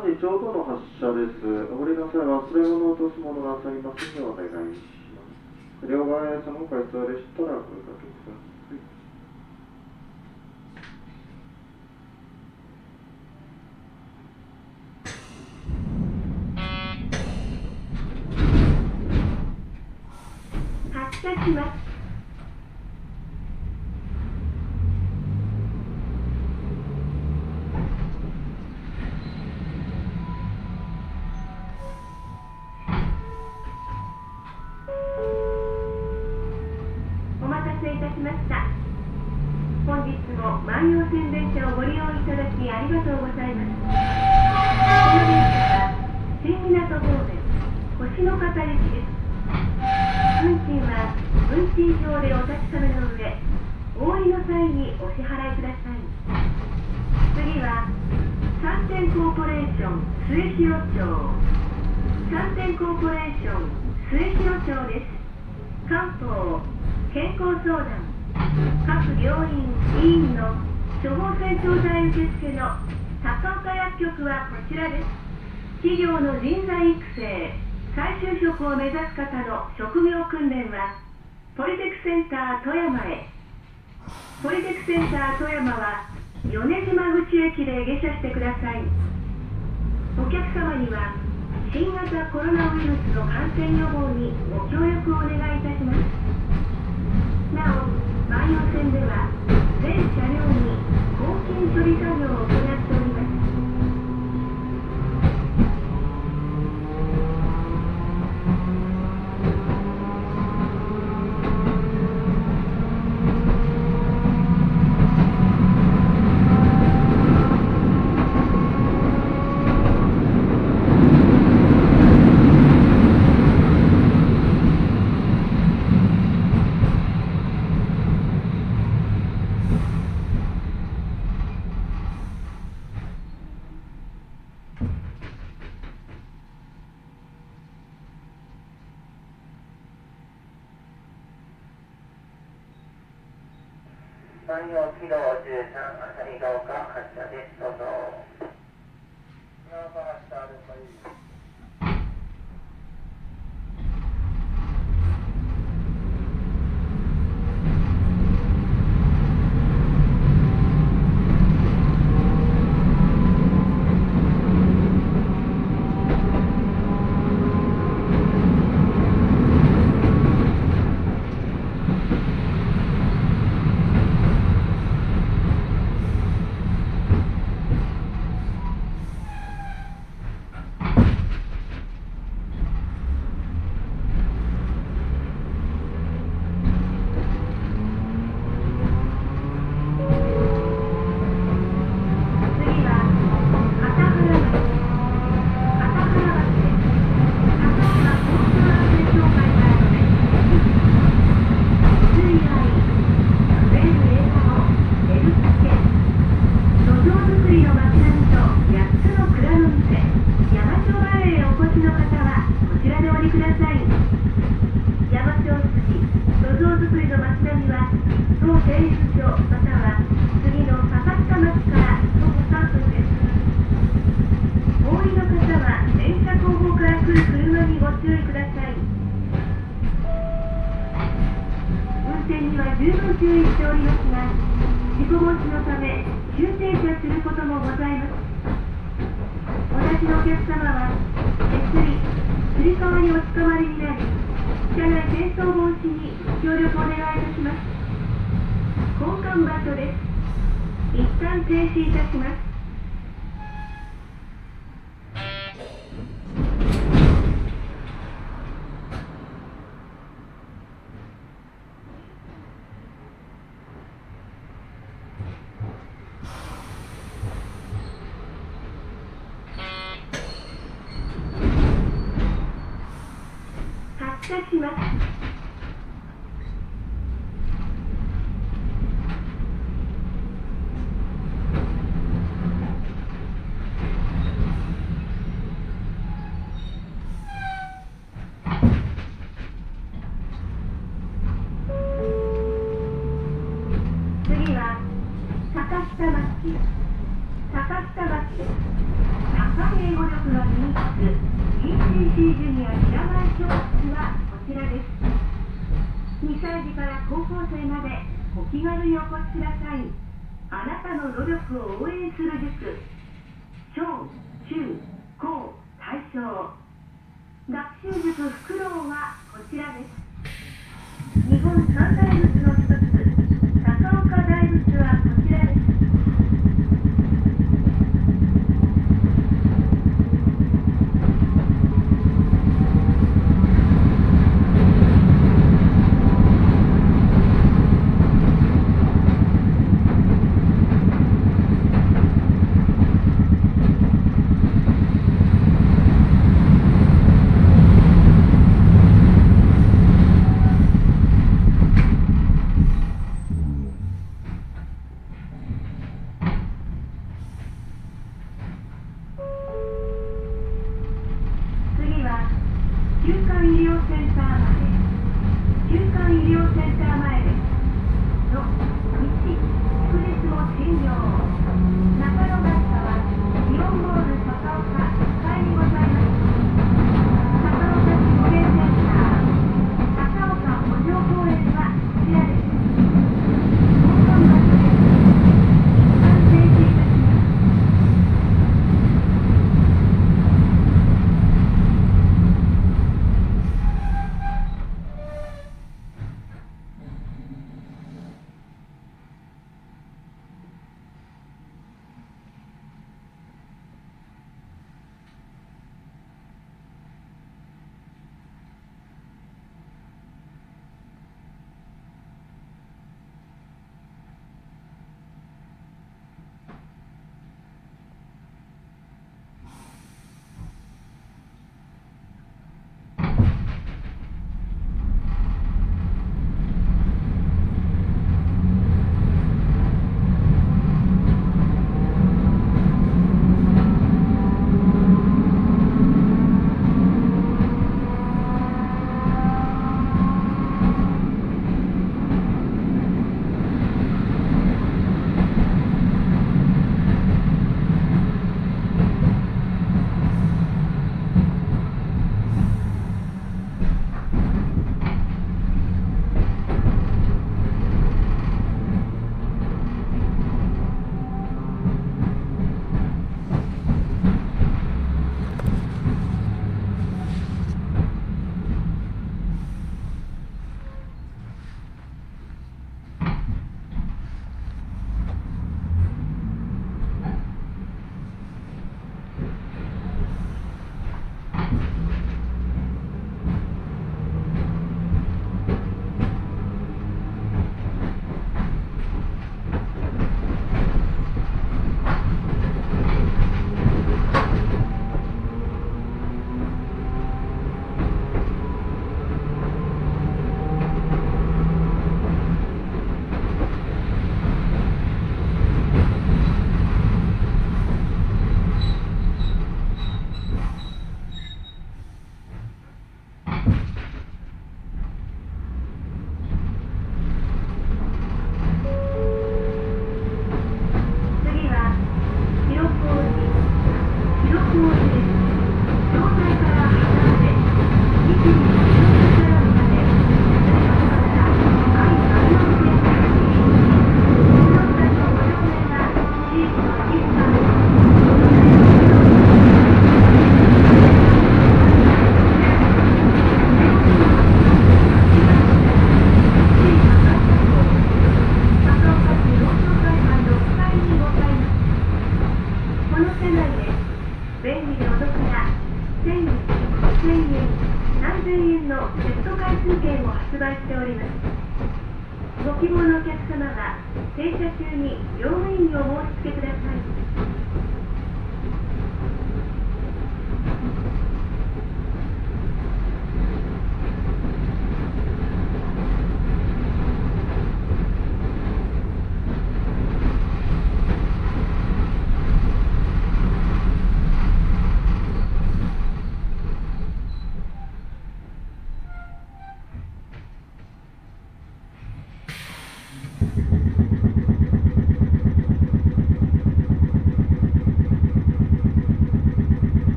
7時ちょうどの発車です。お降りの際忘れ物を落とし物なさいますようお願いします。両側へその他必要でしたらお声かけください。発車します。電車をご利用いただきありがとうございます。この電車は新港方面星の方行きです。運賃は運賃表でお確かめの上、お降りの際にお支払いください。次は三点コーポレーション末広町。三点コーポレーション末広町です。関東健康相談各病院医院の処方箋調剤受付の高岡薬局はこちらです。企業の人材育成再就職を目指す方の職業訓練はポリテクセンター富山へ。ポリテクセンター富山は米島口駅で下車してください。お客様には新型コロナウイルスの感染予防にご協力をお願いいたします。なお万葉線では全車両にに処理作業を行っております山陽キロ13朝日が丘発車です。どうぞ。長岡発車了解。次は片原町片原橋です高岡交通安全協会からのメッセージ水害レール映画のエルスケ土壌作りの街並みと8つの蔵の店山椒バレーへお越しの方はこちらでお降りください山椒筋土壌作りの街並みは当税理士所または次の坂下町から徒歩3分ですお降りの方は電車後方から来る車にご注意ください運転には十分注意しておりますが事故防止のため急停車することもございます。お立ちのお客様はゆっくりつり革におつかまりになり車内転倒防止にご協力お願いいたします。交換場所です。一旦停止いたします。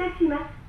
発車します。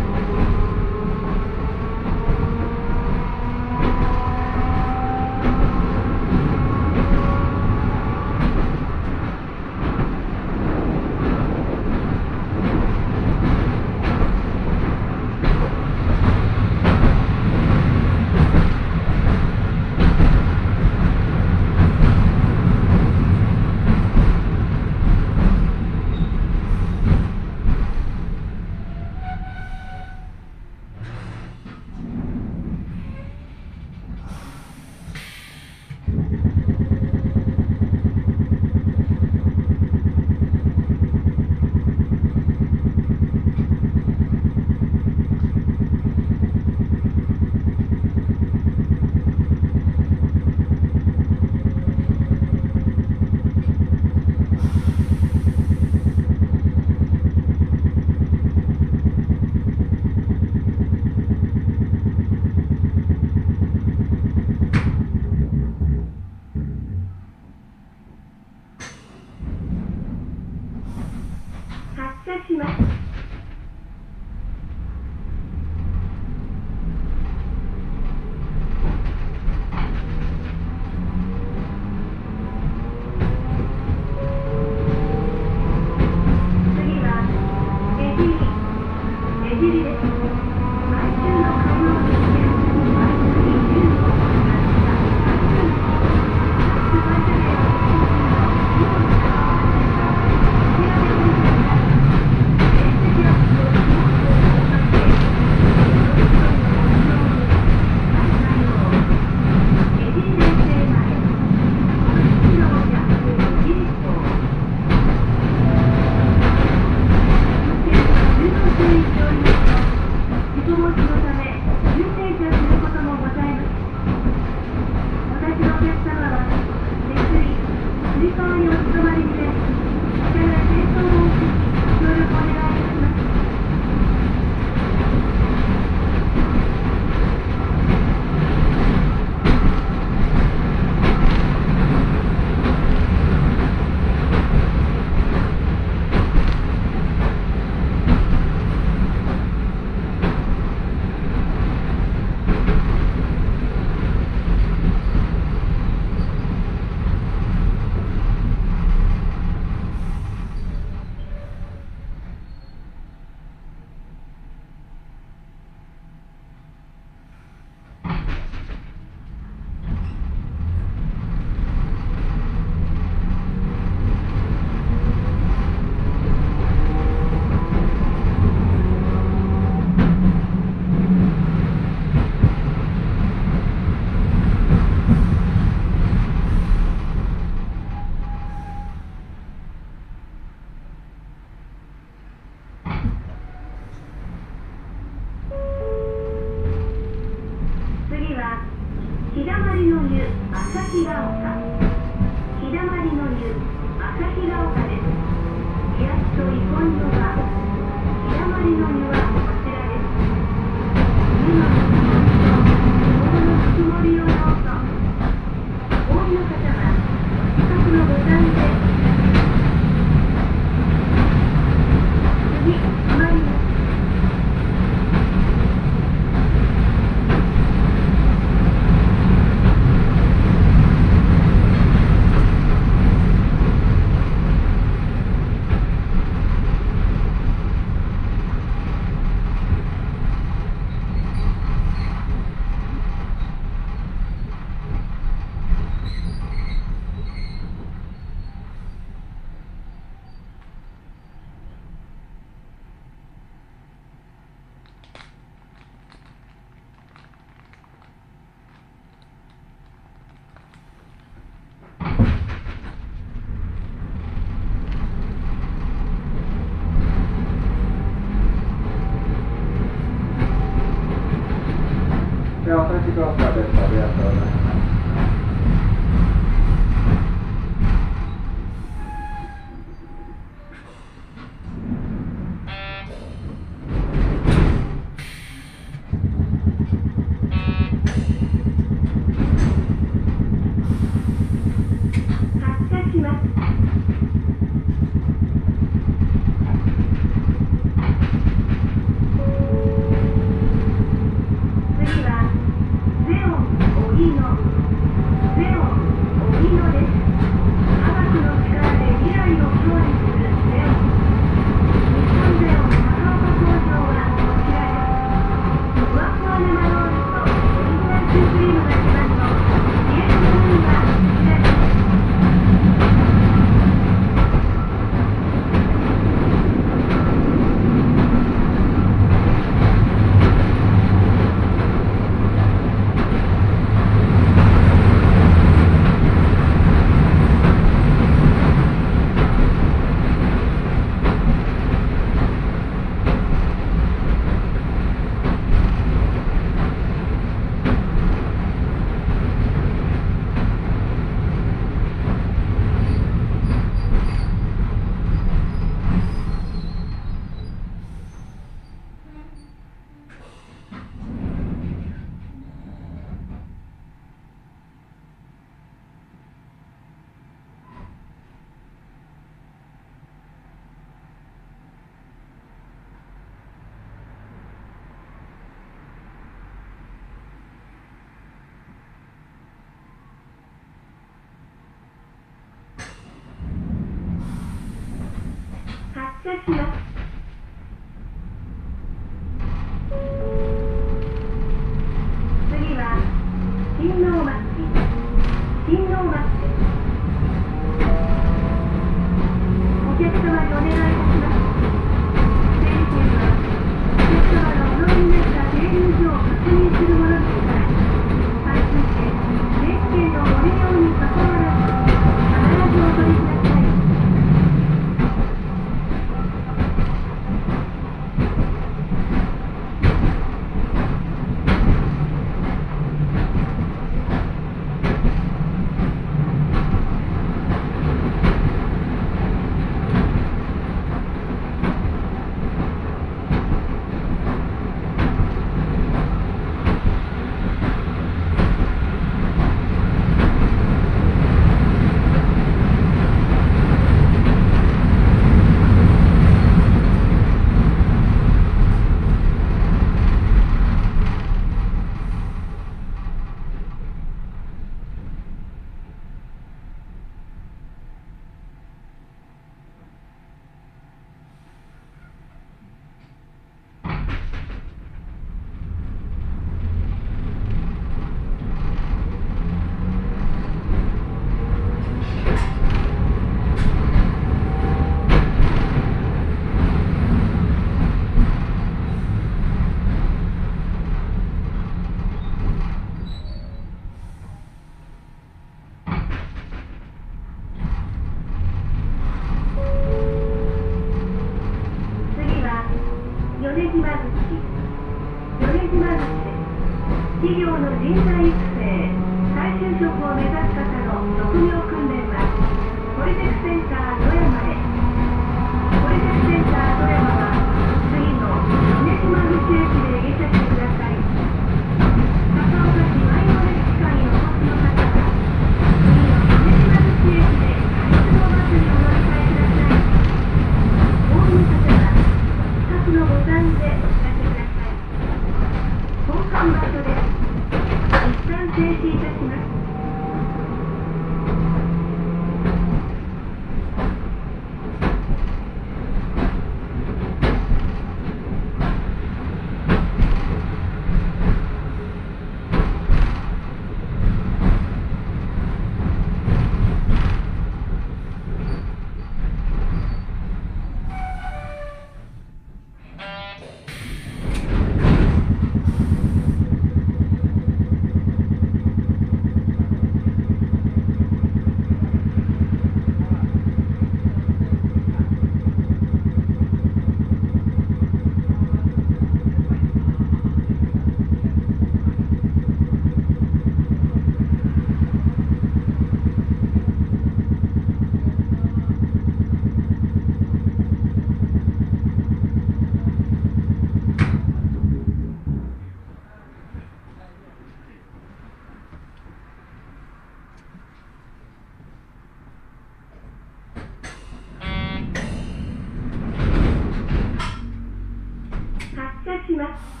たします。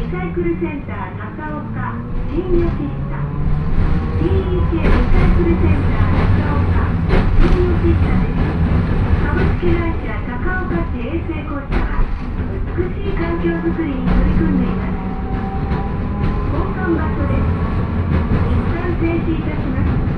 リサイクルセンター高岡新吉下 TEK リサイクルセンター高岡。新吉下です。株式会社高岡市衛生コストは美しい環境づくりに取り組んでいます。交換場所です。一旦停止いたします。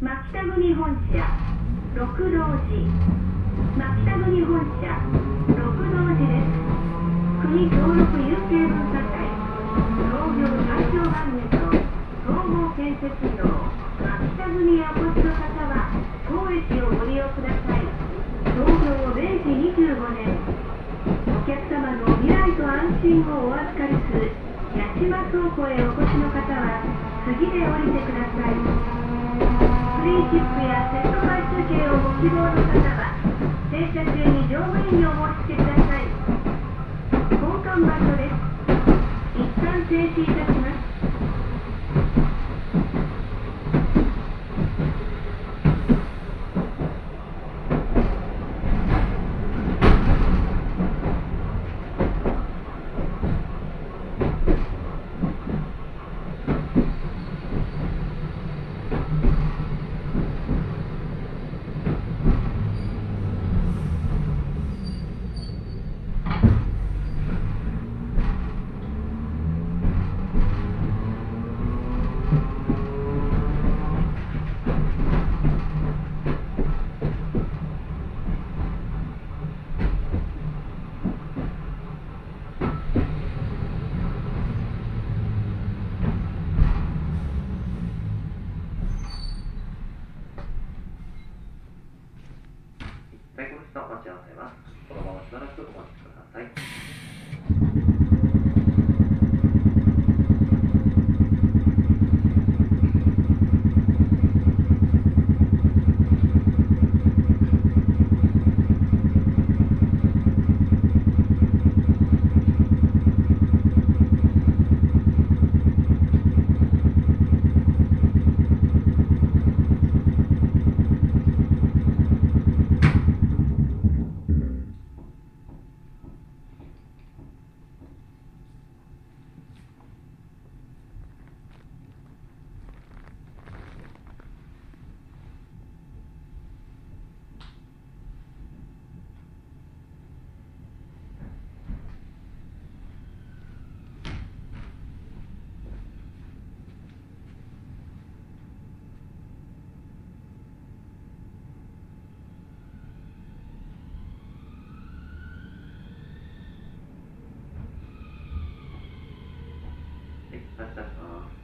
牧田国本社六道寺。牧田国本社六道寺です国登録有形文化財創業大正元年の総合建設業牧田国へお越しの方は当駅をご利用ください。創業明治25年。お客様の未来と安心をお預かりする八島倉庫へお越しの方は次で降りてください。フリーチップやセット回数券をご希望の方は停車中に乗務員にお申し付けください交換場所です。一旦停止いたします。最後の人待ち合わせます。このまましばらくお待ちください。はい、発車します。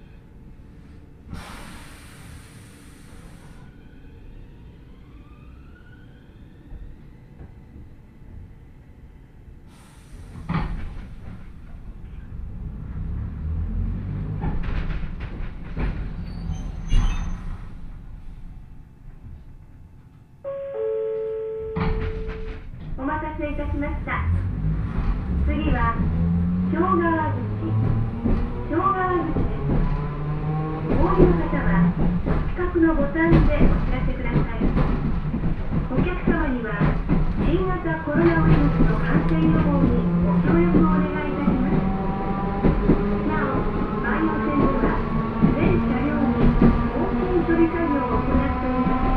お待たせいたしました。次は、小川口。小川口です。お降りの方は、近くのボタンでお知らせください。お客様には、新型コロナウイルスの感染予防にご協力をお願いいたします。なお、万葉線では、全車両に抗菌処理作業を行っております。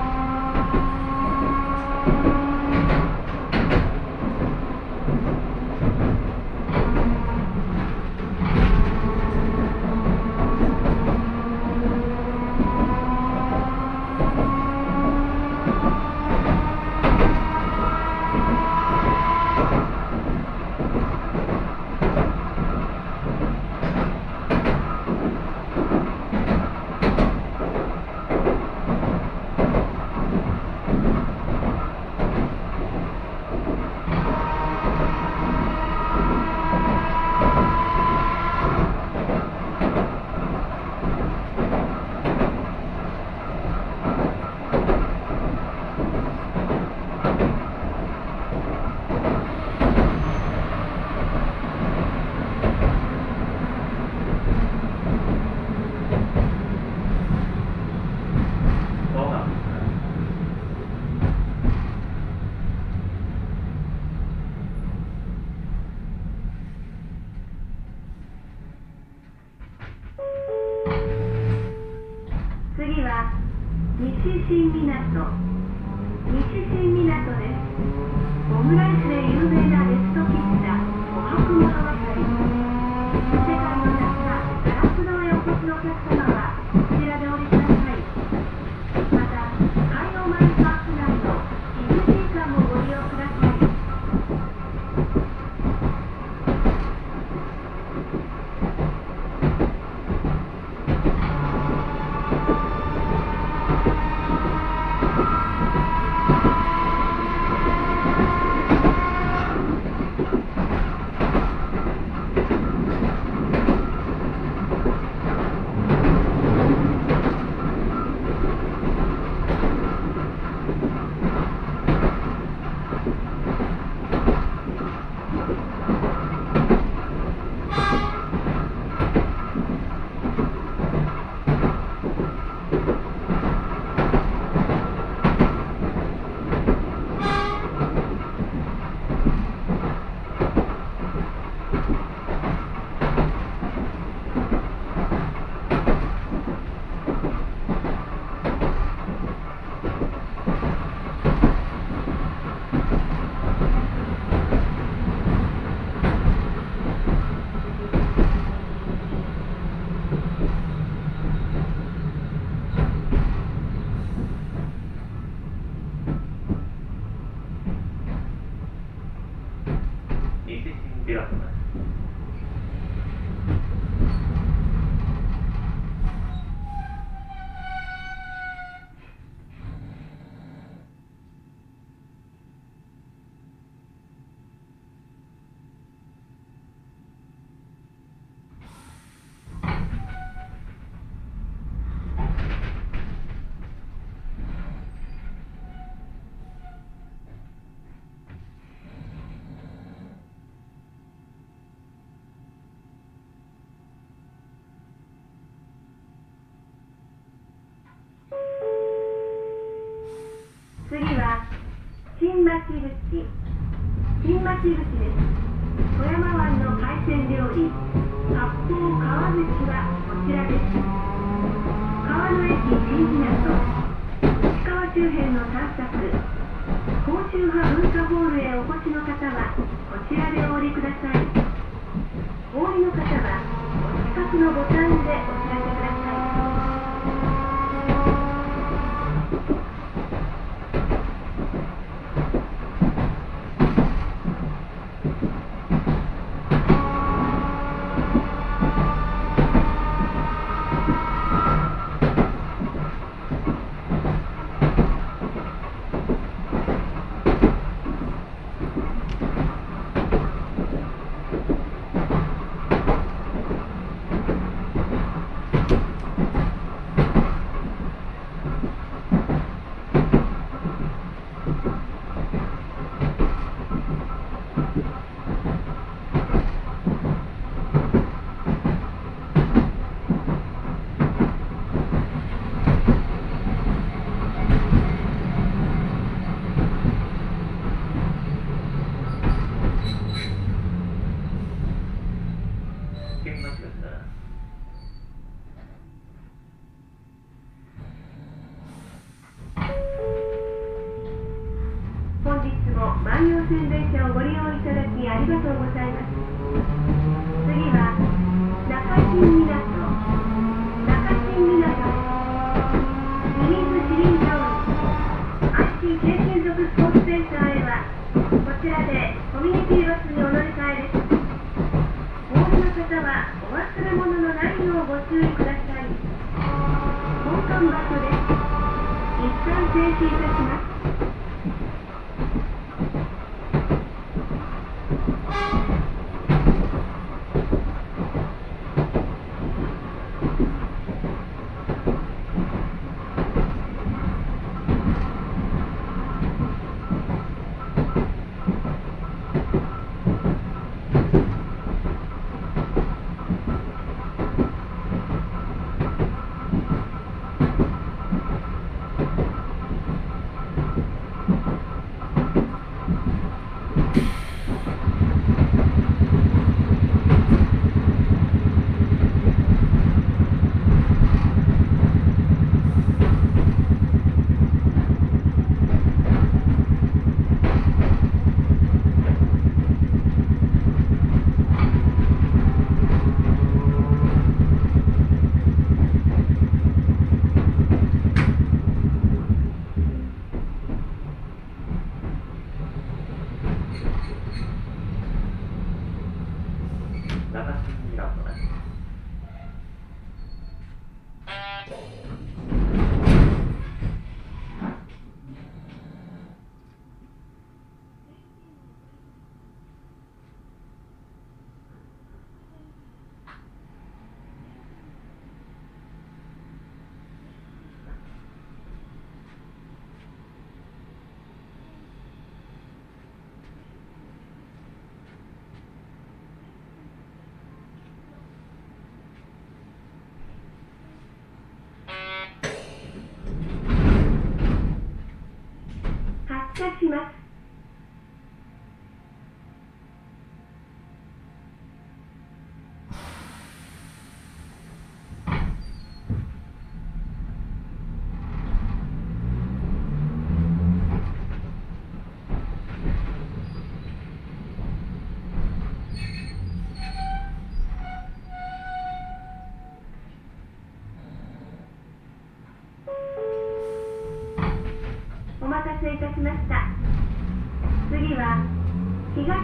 そうなんです次は西新港西新港ですオムライスで有名なレスト喫茶琥珀物語世界の中ガラス戸へお越しのお客様はこちらでお降りくださいまた海洋マイパーク内のイグジー館もご利用くださいお西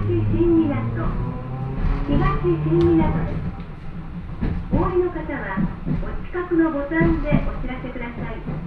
新港東新港ですお降りの方はお近くのボタンでお知らせください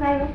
り